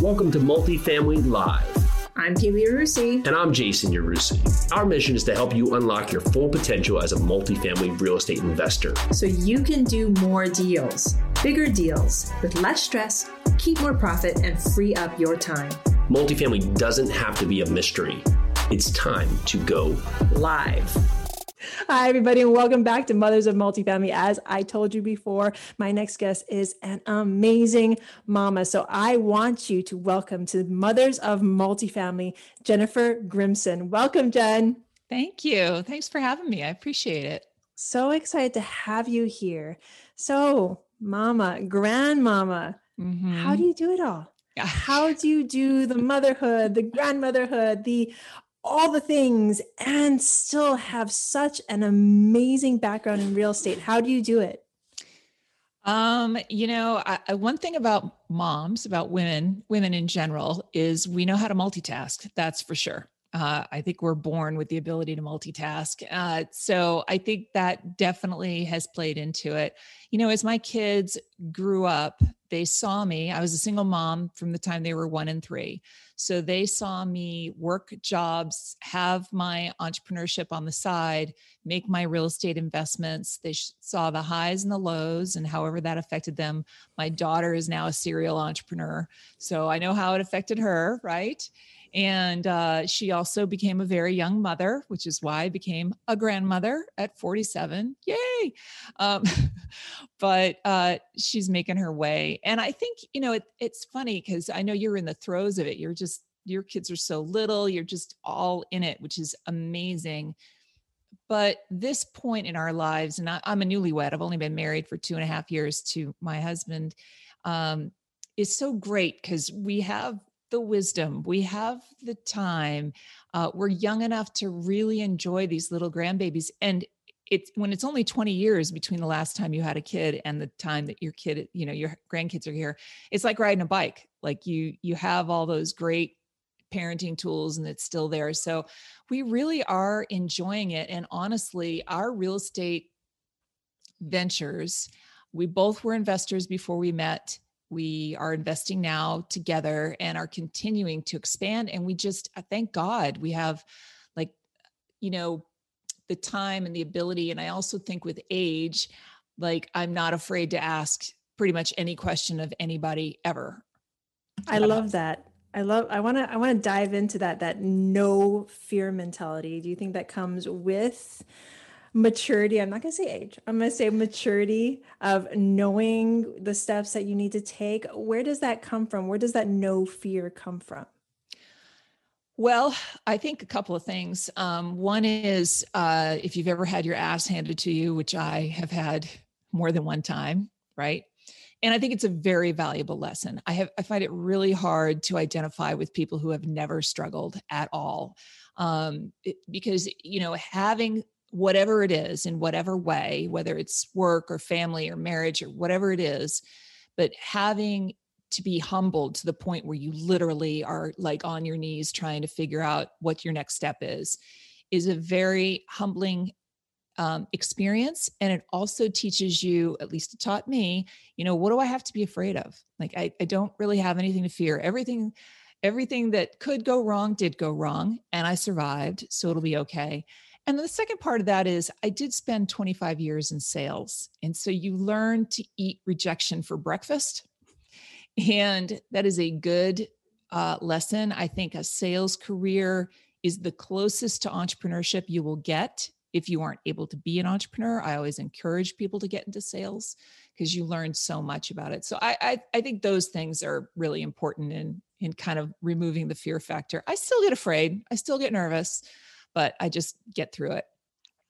Welcome to Multifamily Live. I'm Keely Yarusi. And I'm Jason Yarusi. Our mission is to help you unlock your full potential as a multifamily real estate investor. So you can do more deals, bigger deals, with less stress, keep more profit, and free up your time. Multifamily doesn't have to be a mystery. It's time to go live. Hi, everybody, and welcome back to Mothers of Multifamily. As I told you before, my next guest is an amazing mama. So I want you to welcome to Mothers of Multifamily, Jennifer Grimson. Welcome, Jen. Thank you. Thanks for having me. I appreciate it. So excited to have you here. So, mama, grandmama, mm-hmm. how do you do it all? How do you do the motherhood, the grandmotherhood, the all the things and still have such an amazing background in real estate? How do you do it? Um, you know, I, one thing about moms, about women, women in general, is we know how to multitask. That's for sure. Uh, I think we're born with the ability to multitask. Uh, so I think that definitely has played into it. You know, as my kids grew up, they saw me. I was a single mom from the time they were one and three. So they saw me work jobs, have my entrepreneurship on the side, make my real estate investments. They saw the highs and the lows and however that affected them. My daughter is now a serial entrepreneur. So I know how it affected her, right? And uh, she also became a very young mother, which is why I became a grandmother at 47. Yay! Um, but uh, she's making her way. And I think, you know, it, it's funny because I know you're in the throes of it. You're just, your kids are so little, you're just all in it, which is amazing. But this point in our lives, and I, am a newlywed, I've only been married for two and a half years to my husband, um, is so great because we have the wisdom, we have the time. Uh, we're young enough to really enjoy these little grandbabies. And it's when it's only 20 years between the last time you had a kid and the time that your kid, you know, your grandkids are here, it's like riding a bike. Like you, you have all those great parenting tools and it's still there. So we really are enjoying it. And honestly, our real estate ventures, we both were investors before we met we are investing now together and are continuing to expand. And we just thank god we have like you know the time and the ability. And i also think with age like i'm not afraid to ask pretty much any question of anybody ever. I love that. I love i want to i want to dive into that that no fear mentality. Do you think that comes with maturity i'm not going to say age i'm going to say maturity of knowing the steps that you need to take where does that come from where does that no fear come from well, I think a couple of things. Um, one is uh, if you've ever had your ass handed to you, which I have had more than one time, right? And I think it's a very valuable lesson. I have I find it really hard to identify with people who have never struggled at all, um, it, because you know having whatever it is in whatever way, whether it's work or family or marriage or whatever it is, but having to be humbled to the point where you literally are like on your knees trying to figure out what your next step is, is a very humbling um, experience. And it also teaches you, at least it taught me, you know, what do I have to be afraid of? Like, I, I don't really have anything to fear. Everything, everything that could go wrong did go wrong, and I survived. So it'll be okay. And the second part of that is I did spend 25 years in sales. And so you learn to eat rejection for breakfast. And that is a good uh, lesson. I think a sales career is the closest to entrepreneurship you will get if you aren't able to be an entrepreneur. I always encourage people to get into sales because you learn so much about it. So I, I, I think those things are really important in in kind of removing the fear factor. I still get afraid. I still get nervous but I just get through it.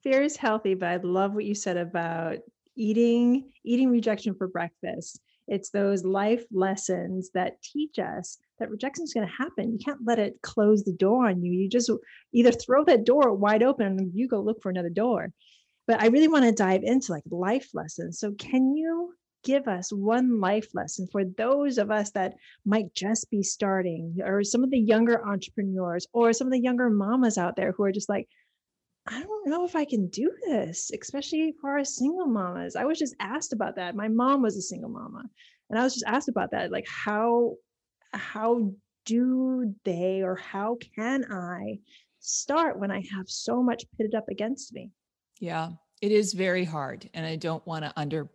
Fear is healthy, but I love what you said about eating eating rejection for breakfast. It's those life lessons that teach us that rejection is going to happen. You can't let it close the door on you. You just either throw that door wide open and you go look for another door. But I really want to dive into like life lessons. So can you give us one life lesson for those of us that might just be starting, or some of the younger entrepreneurs, or some of the younger mamas out there who are just like, I don't know if I can do this, especially for our single mamas. I was just asked about that. My mom was a single mama, and I was just asked about that, like how how do they or how can I start when I have so much pitted up against me? Yeah, it is very hard. And I don't want to under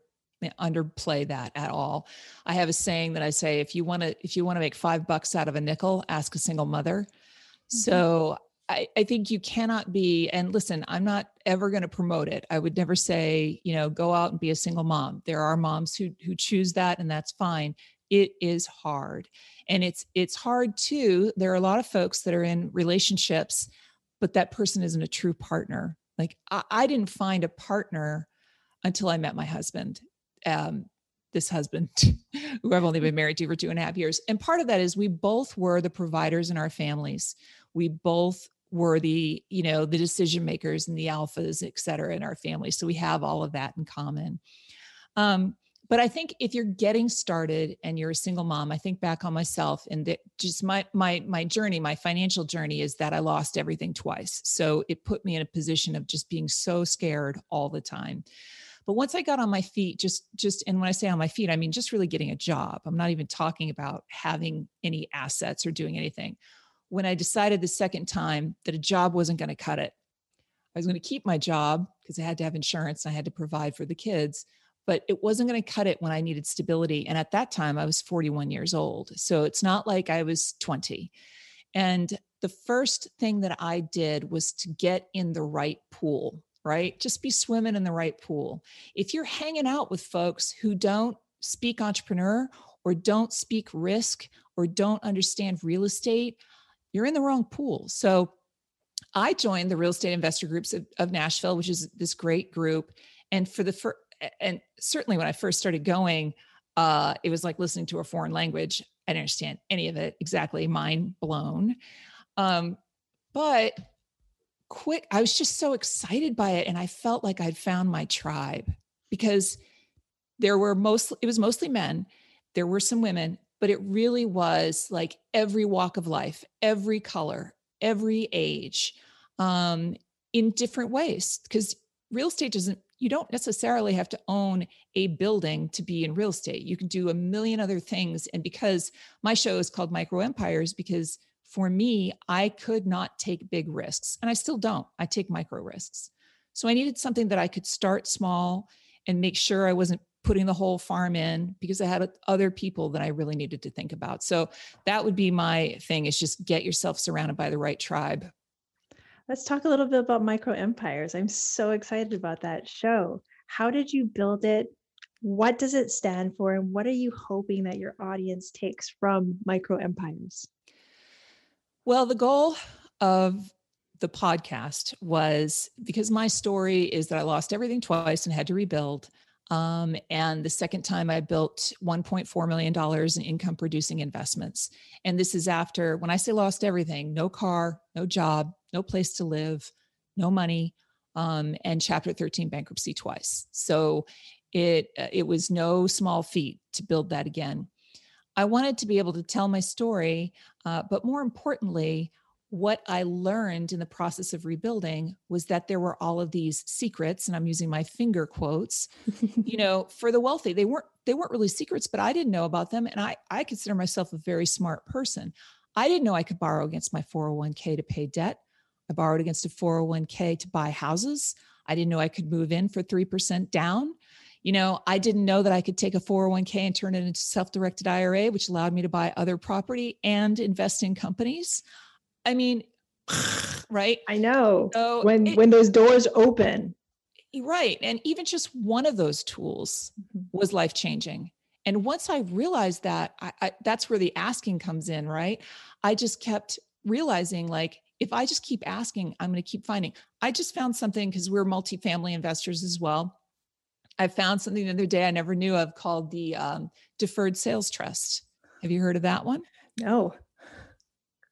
underplay that at all. I have a saying that I say if you want to if you want to make 5 bucks out of a nickel, ask a single mother. Mm-hmm. So I, I think you cannot be and listen, I'm not ever going to promote it. I would never say, you know, go out and be a single mom. There are moms who who choose that and that's fine. It is hard. And it's it's hard too. There are a lot of folks that are in relationships but that person isn't a true partner. Like I, I didn't find a partner until I met my husband. Um, this husband who I've only been married to for two and a half years. And part of that is we both were the providers in our families. We both were the, you know, the decision makers and the alphas, et cetera, in our family. So we have all of that in common. Um, but I think if you're getting started and you're a single mom, I think back on myself and that just my my my journey, my financial journey is that I lost everything twice. So it put me in a position of just being so scared all the time. But once I got on my feet, just just and when I say on my feet, I mean just really getting a job. I'm not even talking about having any assets or doing anything. When I decided the second time that a job wasn't going to cut it, I was going to keep my job because I had to have insurance and I had to provide for the kids but it wasn't going to cut it when I needed stability. And at that time, I was 41 years old. So it's not like I was 20. And the first thing that I did was to get in the right pool, right? Just be swimming in the right pool. If you're hanging out with folks who don't speak entrepreneur or don't speak risk or don't understand real estate, you're in the wrong pool. So I joined the real estate investor groups of, of Nashville, which is this great group. And for the first, and certainly when I first started going, uh, it was like listening to a foreign language. I didn't understand any of it exactly, mind blown. Um, but quick, I was just so excited by it. And I felt like I'd found my tribe because there were mostly, it was mostly men. There were some women, but it really was like every walk of life, every color, every age, um, in different ways. Because real estate doesn't you don't necessarily have to own a building to be in real estate. You can do a million other things. And because my show is called Micro Empires, because for me, I could not take big risks, and I still don't. I take micro risks. So I needed something that I could start small and make sure I wasn't putting the whole farm in because I had other people that I really needed to think about. So that would be my thing is just get yourself surrounded by the right tribe Let's talk a little bit about Micro Empires. I'm so excited about that show. How did you build it? What does it stand for? And what are you hoping that your audience takes from Micro Empires? Well, the goal of the podcast was because my story is that I lost everything twice and had to rebuild. Um, and the second time I built $1.4 million in income producing investments. And this is after, when I say lost everything, no car, no job, no place to live, no money, um, and Chapter 13 bankruptcy twice. So it uh, it was no small feat to build that again. I wanted to be able to tell my story, uh, but more importantly, what I learned in the process of rebuilding was that there were all of these secrets, and I'm using my finger quotes, you know, for the wealthy. They weren't they weren't really secrets, but I didn't know about them. And I I consider myself a very smart person. I didn't know I could borrow against my 401k to pay debt. I borrowed against a 401k to buy houses. I didn't know I could move in for 3% down. You know, I didn't know that I could take a 401k and turn it into self-directed IRA, which allowed me to buy other property and invest in companies. I mean, right? I know. So when it, when those doors open. Right. And even just one of those tools mm-hmm. was life-changing. And once I realized that, I, I, that's where the asking comes in, right? I just kept realizing like if I just keep asking, I'm going to keep finding. I just found something because we're multifamily investors as well. I found something the other day I never knew of called the um, Deferred Sales Trust. Have you heard of that one? No.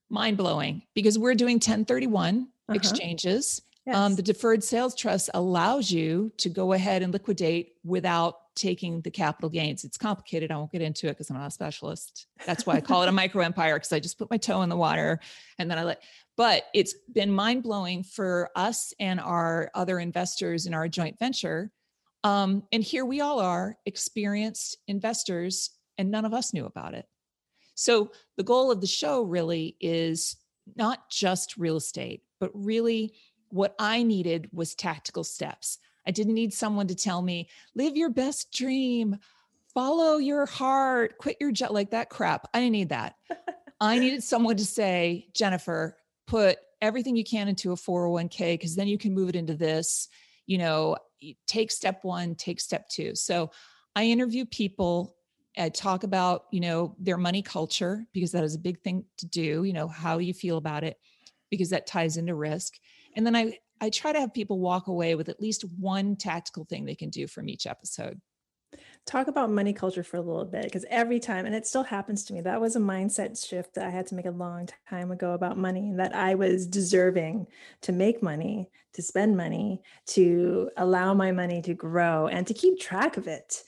Mind blowing because we're doing 1031 uh-huh. exchanges. Um, yes. Um, the Deferred Sales Trust allows you to go ahead and liquidate without taking the capital gains. It's complicated. I won't get into it because I'm not a specialist. That's why I call it a micro empire because I just put my toe in the water and then I let, but it's been mind blowing for us and our other investors in our joint venture. Um, and here we all are, experienced investors, and none of us knew about it. So the goal of the show really is not just real estate, but really what I needed was tactical steps. I didn't need someone to tell me, live your best dream, follow your heart, quit your job, like that crap. I didn't need that. I needed someone to say, Jennifer, put everything you can into a 401k because then you can move it into this. You know, take step one, take step two. So I interview people I talk about, you know, their money culture because that is a big thing to do, you know, how you feel about it because that ties into risk. And then I I try to have people walk away with at least one tactical thing they can do from each episode talk about money culture for a little bit because every time and it still happens to me that was a mindset shift that i had to make a long time ago about money that i was deserving to make money to spend money to allow my money to grow and to keep track of it.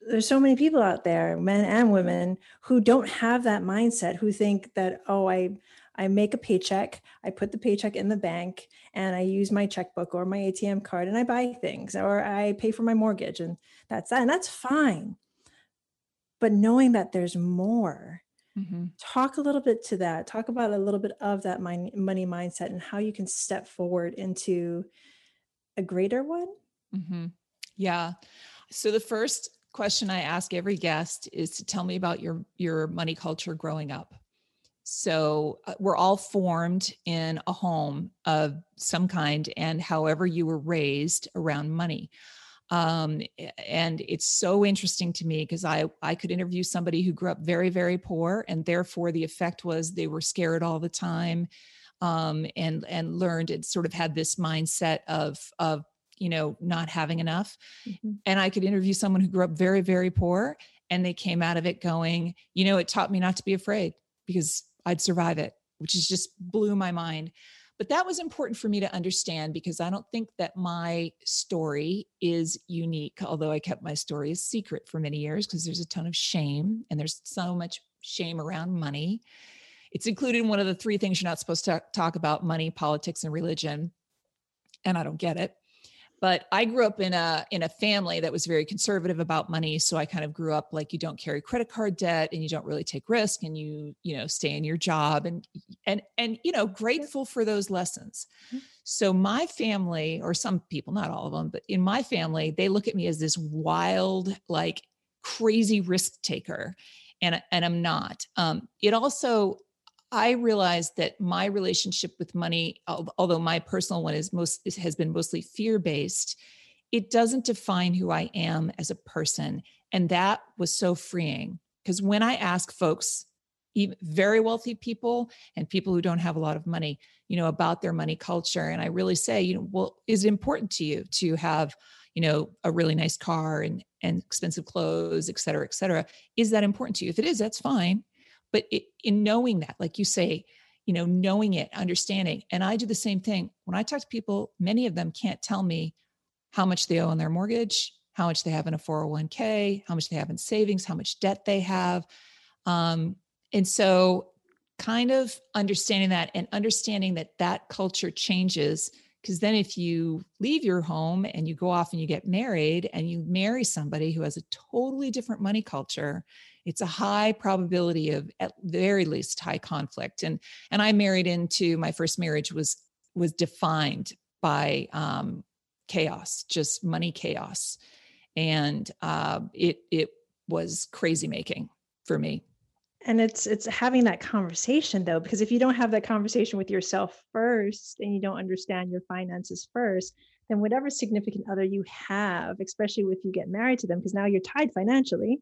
There's so many people out there men and women who don't have that mindset who think that oh i I make a paycheck, I put the paycheck in the bank, and I use my checkbook or my ATM card and I buy things or I pay for my mortgage, and that's that. And that's fine. But knowing that there's more, mm-hmm. talk a little bit to that. Talk about a little bit of that money mindset and how you can step forward into a greater one. Mm-hmm. Yeah. So the first question I ask every guest is to tell me about your your money culture growing up. So uh, we're all formed in a home of some kind, and however you were raised around money. Um, and it's so interesting to me because I I could interview somebody who grew up very very poor, and therefore the effect was they were scared all the time, um, and and learned it sort of had this mindset of of you know not having enough. Mm-hmm. And I could interview someone who grew up very very poor, and they came out of it going, you know, it taught me not to be afraid because I'd survive it, which is just blew my mind. But that was important for me to understand because I don't think that my story is unique, although I kept my story a secret for many years because there's a ton of shame and there's so much shame around money. It's included in one of the three things you're not supposed to talk about money, politics, and religion. And I don't get it but i grew up in a in a family that was very conservative about money so i kind of grew up like you don't carry credit card debt and you don't really take risk and you you know stay in your job and and and you know grateful for those lessons. Mm-hmm. so my family or some people not all of them but in my family they look at me as this wild like crazy risk taker and and i'm not. Um it also I realized that my relationship with money, although my personal one is most has been mostly fear based, it doesn't define who I am as a person, and that was so freeing because when I ask folks, even very wealthy people and people who don't have a lot of money, you know, about their money culture, and I really say, you know, well, is it important to you to have you know a really nice car and and expensive clothes et cetera et cetera? Is that important to you? If it is that's fine but it, in knowing that like you say you know knowing it understanding and i do the same thing. When i talk to people many of them can't tell me how much they owe on their mortgage how much they have in a 401k how much they have in savings how much debt they have. Um, and so kind of understanding that and understanding that that culture changes because then if you leave your home and you go off and you get married and you marry somebody who has a totally different money culture it's a high probability of at very least high conflict and and i married into my first marriage was was defined by um, chaos just money chaos and uh, it it was crazy making for me. And it's it's having that conversation though because if you don't have that conversation with yourself first and you don't understand your finances first then whatever significant other you have especially if you get married to them because now you're tied financially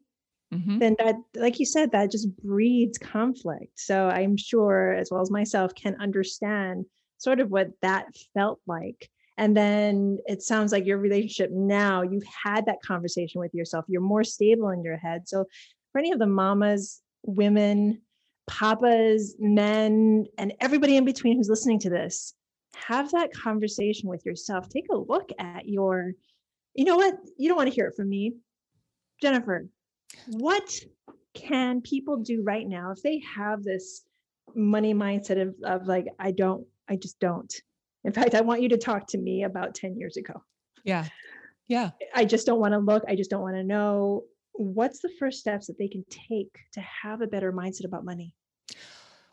mm-hmm. then that like you said that just breeds conflict. So i'm sure as well as myself can understand sort of what that felt like. And then it sounds like your relationship now you've had that conversation with yourself. You're more stable in your head. So for any of the mamas women papas men and everybody in between who's listening to this have that conversation with yourself. Take a look at your you know what? You don't want to hear it from me. Jennifer what can people do right now if they have this money mindset of, of like i don't i just don't in fact i want you to talk to me about 10 years ago yeah yeah i just don't want to look i just don't want to know what's the first steps that they can take to have a better mindset about money?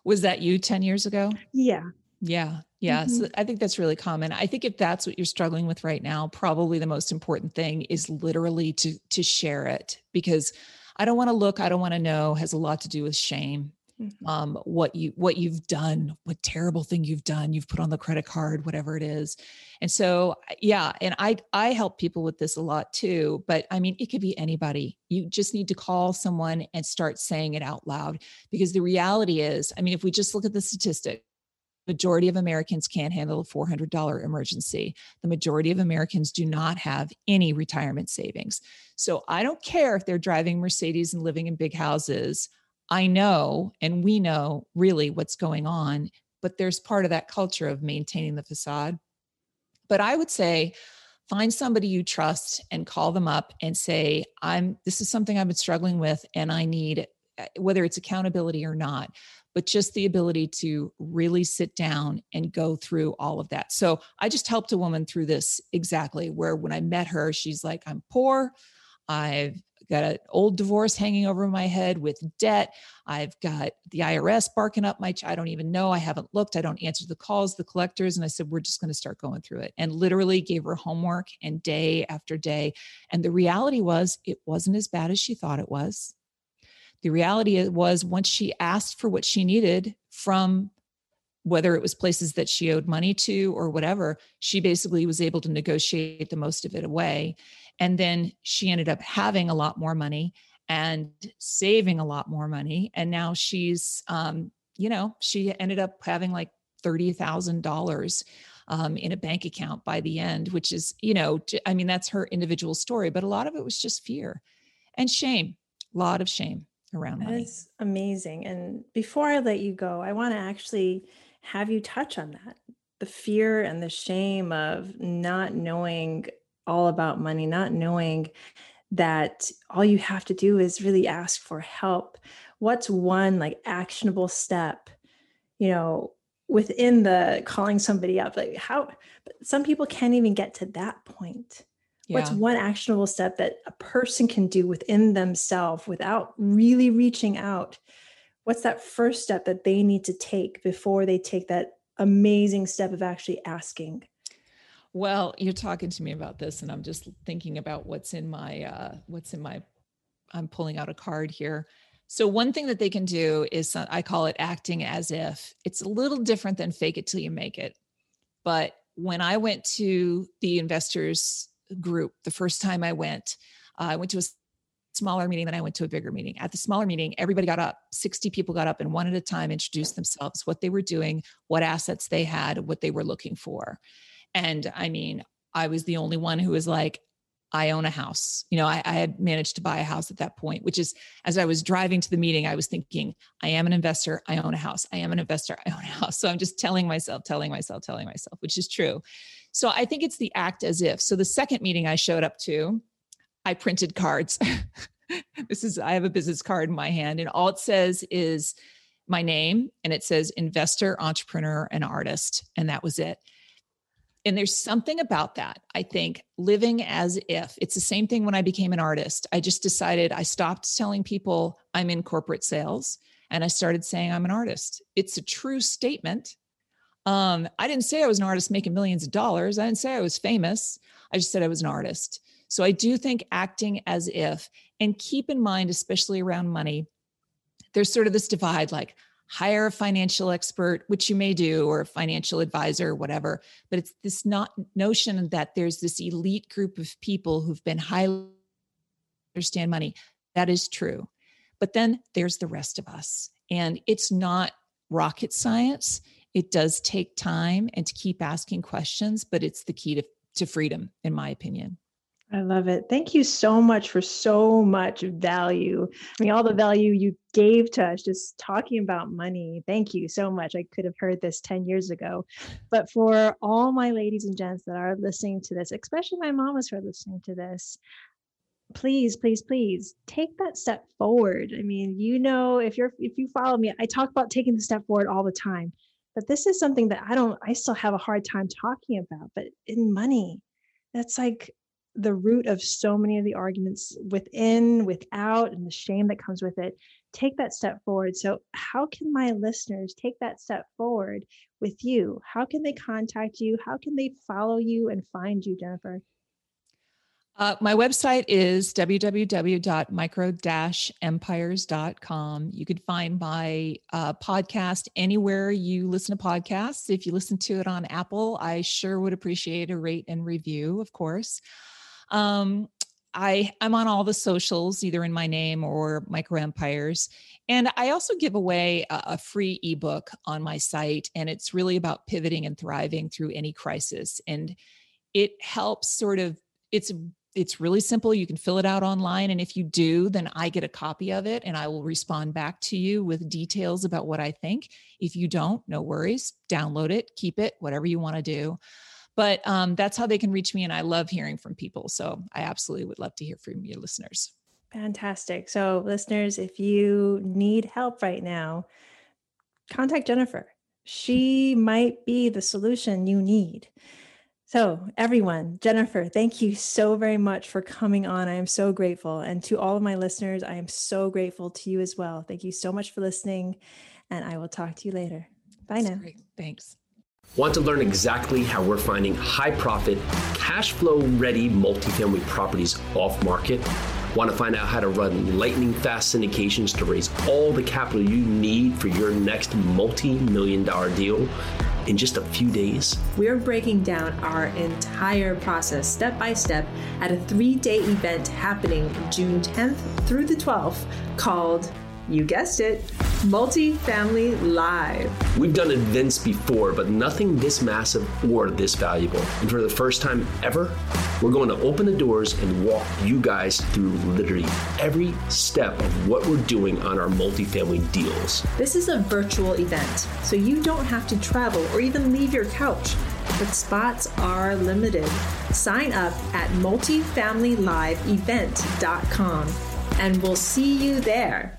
Was that you 10 years ago? Yeah. Yeah. Yeah. Mm-hmm. So I think that's really common. I think if that's what you're struggling with right now, probably the most important thing is literally to to share it because I don't want to look, I don't want to know has a lot to do with shame mm-hmm. um, what you what you've done what terrible thing you've done you've put on the credit card whatever it is and so yeah and i i help people with this a lot too but i mean it could be anybody you just need to call someone and start saying it out loud because the reality is i mean if we just look at the statistic majority of americans can't handle a $400 emergency. The majority of americans do not have any retirement savings. So i don't care if they're driving mercedes and living in big houses. I know and we know really what's going on, but there's part of that culture of maintaining the facade. But I would say find somebody you trust and call them up and say, I'm this is something I've been struggling with and I need Uh, whether it's accountability or not, but just the ability to really sit down and go through all of that. So I just helped a woman through this exactly where when I met her, she's like, I'm poor. I've got an old divorce hanging over my head with debt. I've got the IRS barking up my, ch- I don't even know. I haven't looked. I don't answer the calls, the collectors. And I said, we're just going to start going through it and literally gave her homework and day after day. And the reality was it wasn't as bad as she thought it was. The reality was once she asked for what she needed from whether it was places that she owed money to or whatever, she basically was able to negotiate the most of it away. And then she ended up having a lot more money and saving a lot more money. And now she's, um, you know, she ended up having like $30,000 um, in a bank account by the end, which is, you know, I mean, that's her individual story, but a lot of it was just fear and shame, a lot of shame around that money. That's amazing. And before I let you go, I want to actually have you touch on that the fear and the shame of not knowing all about money, not knowing that all you have to do is really ask for help. What's one like actionable step, you know, within the calling somebody up? Like how But some people can't even get to that point. Yeah. What's one actionable step that a person can do within themselves without really reaching out? What's that first step that they need to take before they take that amazing step of actually asking? Well, you're talking to me about this, and I'm just thinking about what's in my uh, what's in my. I'm pulling out a card here. So one thing that they can do is I call it acting as if. It's a little different than fake it till you make it. But when I went to the investors group the first time I went, uh, I went to a smaller meeting then I went to a bigger meeting. At the smaller meeting, everybody got up, 60 people got up and one at a time introduced themselves, what they were doing, what assets they had, what they were looking for. And I mean, I was the only one who was like, I own a house. You know, I, I, had managed to buy a house at that point, which is as I was driving to the meeting, I was thinking, I am an investor. I own a house. I am an investor. I own a house. So I'm just telling myself, telling myself, telling myself, which is true. So I think it's the act as if. So the second meeting I showed up to, I printed cards. this is, I have a business card in my hand, and all it says is my name and it says investor, entrepreneur, and artist. And that was it. And there's something about that. I think living as if it's the same thing when I became an artist. I just decided I stopped telling people I'm in corporate sales and I started saying I'm an artist. It's a true statement. Um, I didn't say I was an artist making millions of dollars. I didn't say I was famous. I just said I was an artist. So I do think acting as if, and keep in mind, especially around money, there's sort of this divide like, hire a financial expert, which you may do, or a financial advisor, or whatever. But it's this not notion that there's this elite group of people who've been highly understand money. That is true. But then there's the rest of us. And it's not rocket science. It does take time and to keep asking questions, but it's the key to, to freedom, in my opinion. I love it. Thank you so much for so much value. I mean, all the value you gave to us just talking about money. Thank you so much. I could have heard this 10 years ago. But for all my ladies and gents that are listening to this, especially my mamas who are listening to this, please please please take that step forward i mean you know if you're if you follow me i talk about taking the step forward all the time but this is something that i don't i still have a hard time talking about but in money that's like the root of so many of the arguments within, without, and the shame that comes with it. Take that step forward. So, how can my listeners take that step forward with you? How can they contact you? How can they follow you and find you, Jennifer? Uh, my website is www.micro-empires.com. You could find my uh, podcast anywhere you listen to podcasts. If you listen to it on Apple, I sure would appreciate a rate and review, of course. Um, I, I'm on all the socials, either in my name or Micro Empires. And I also give away a, a free ebook on my site, and it's really about pivoting and thriving through any crisis. And it helps sort of, it's it's really simple. You can fill it out online. And if you do, then I get a copy of it and I will respond back to you with details about what I think. If you don't, no worries. Download it, keep it, whatever you want to do. But um, that's how they can reach me. And I love hearing from people. So I absolutely would love to hear from your listeners. Fantastic. So, listeners, if you need help right now, contact Jennifer. She might be the solution you need. So, everyone, Jennifer, thank you so very much for coming on. I am so grateful. And to all of my listeners, I am so grateful to you as well. Thank you so much for listening. And I will talk to you later. Bye That's now. Great. Thanks. Want to learn exactly how we're finding high profit, cash flow ready multifamily properties off market? Want to find out how to run lightning fast syndications to raise all the capital you need for your next multi million dollar deal? in just a few days? We're breaking down our entire process step by step at a three day event happening June 10th through the 12th called you guessed it, Multifamily Live. We've done events before, but nothing this massive or this valuable. And for the first time ever, we're going to open the doors and walk you guys through literally every step of what we're doing on our multifamily deals. This is a virtual event, so you don't have to travel or even leave your couch but spots are limited. Sign up at multifamilyliveevent.com and we'll see you there.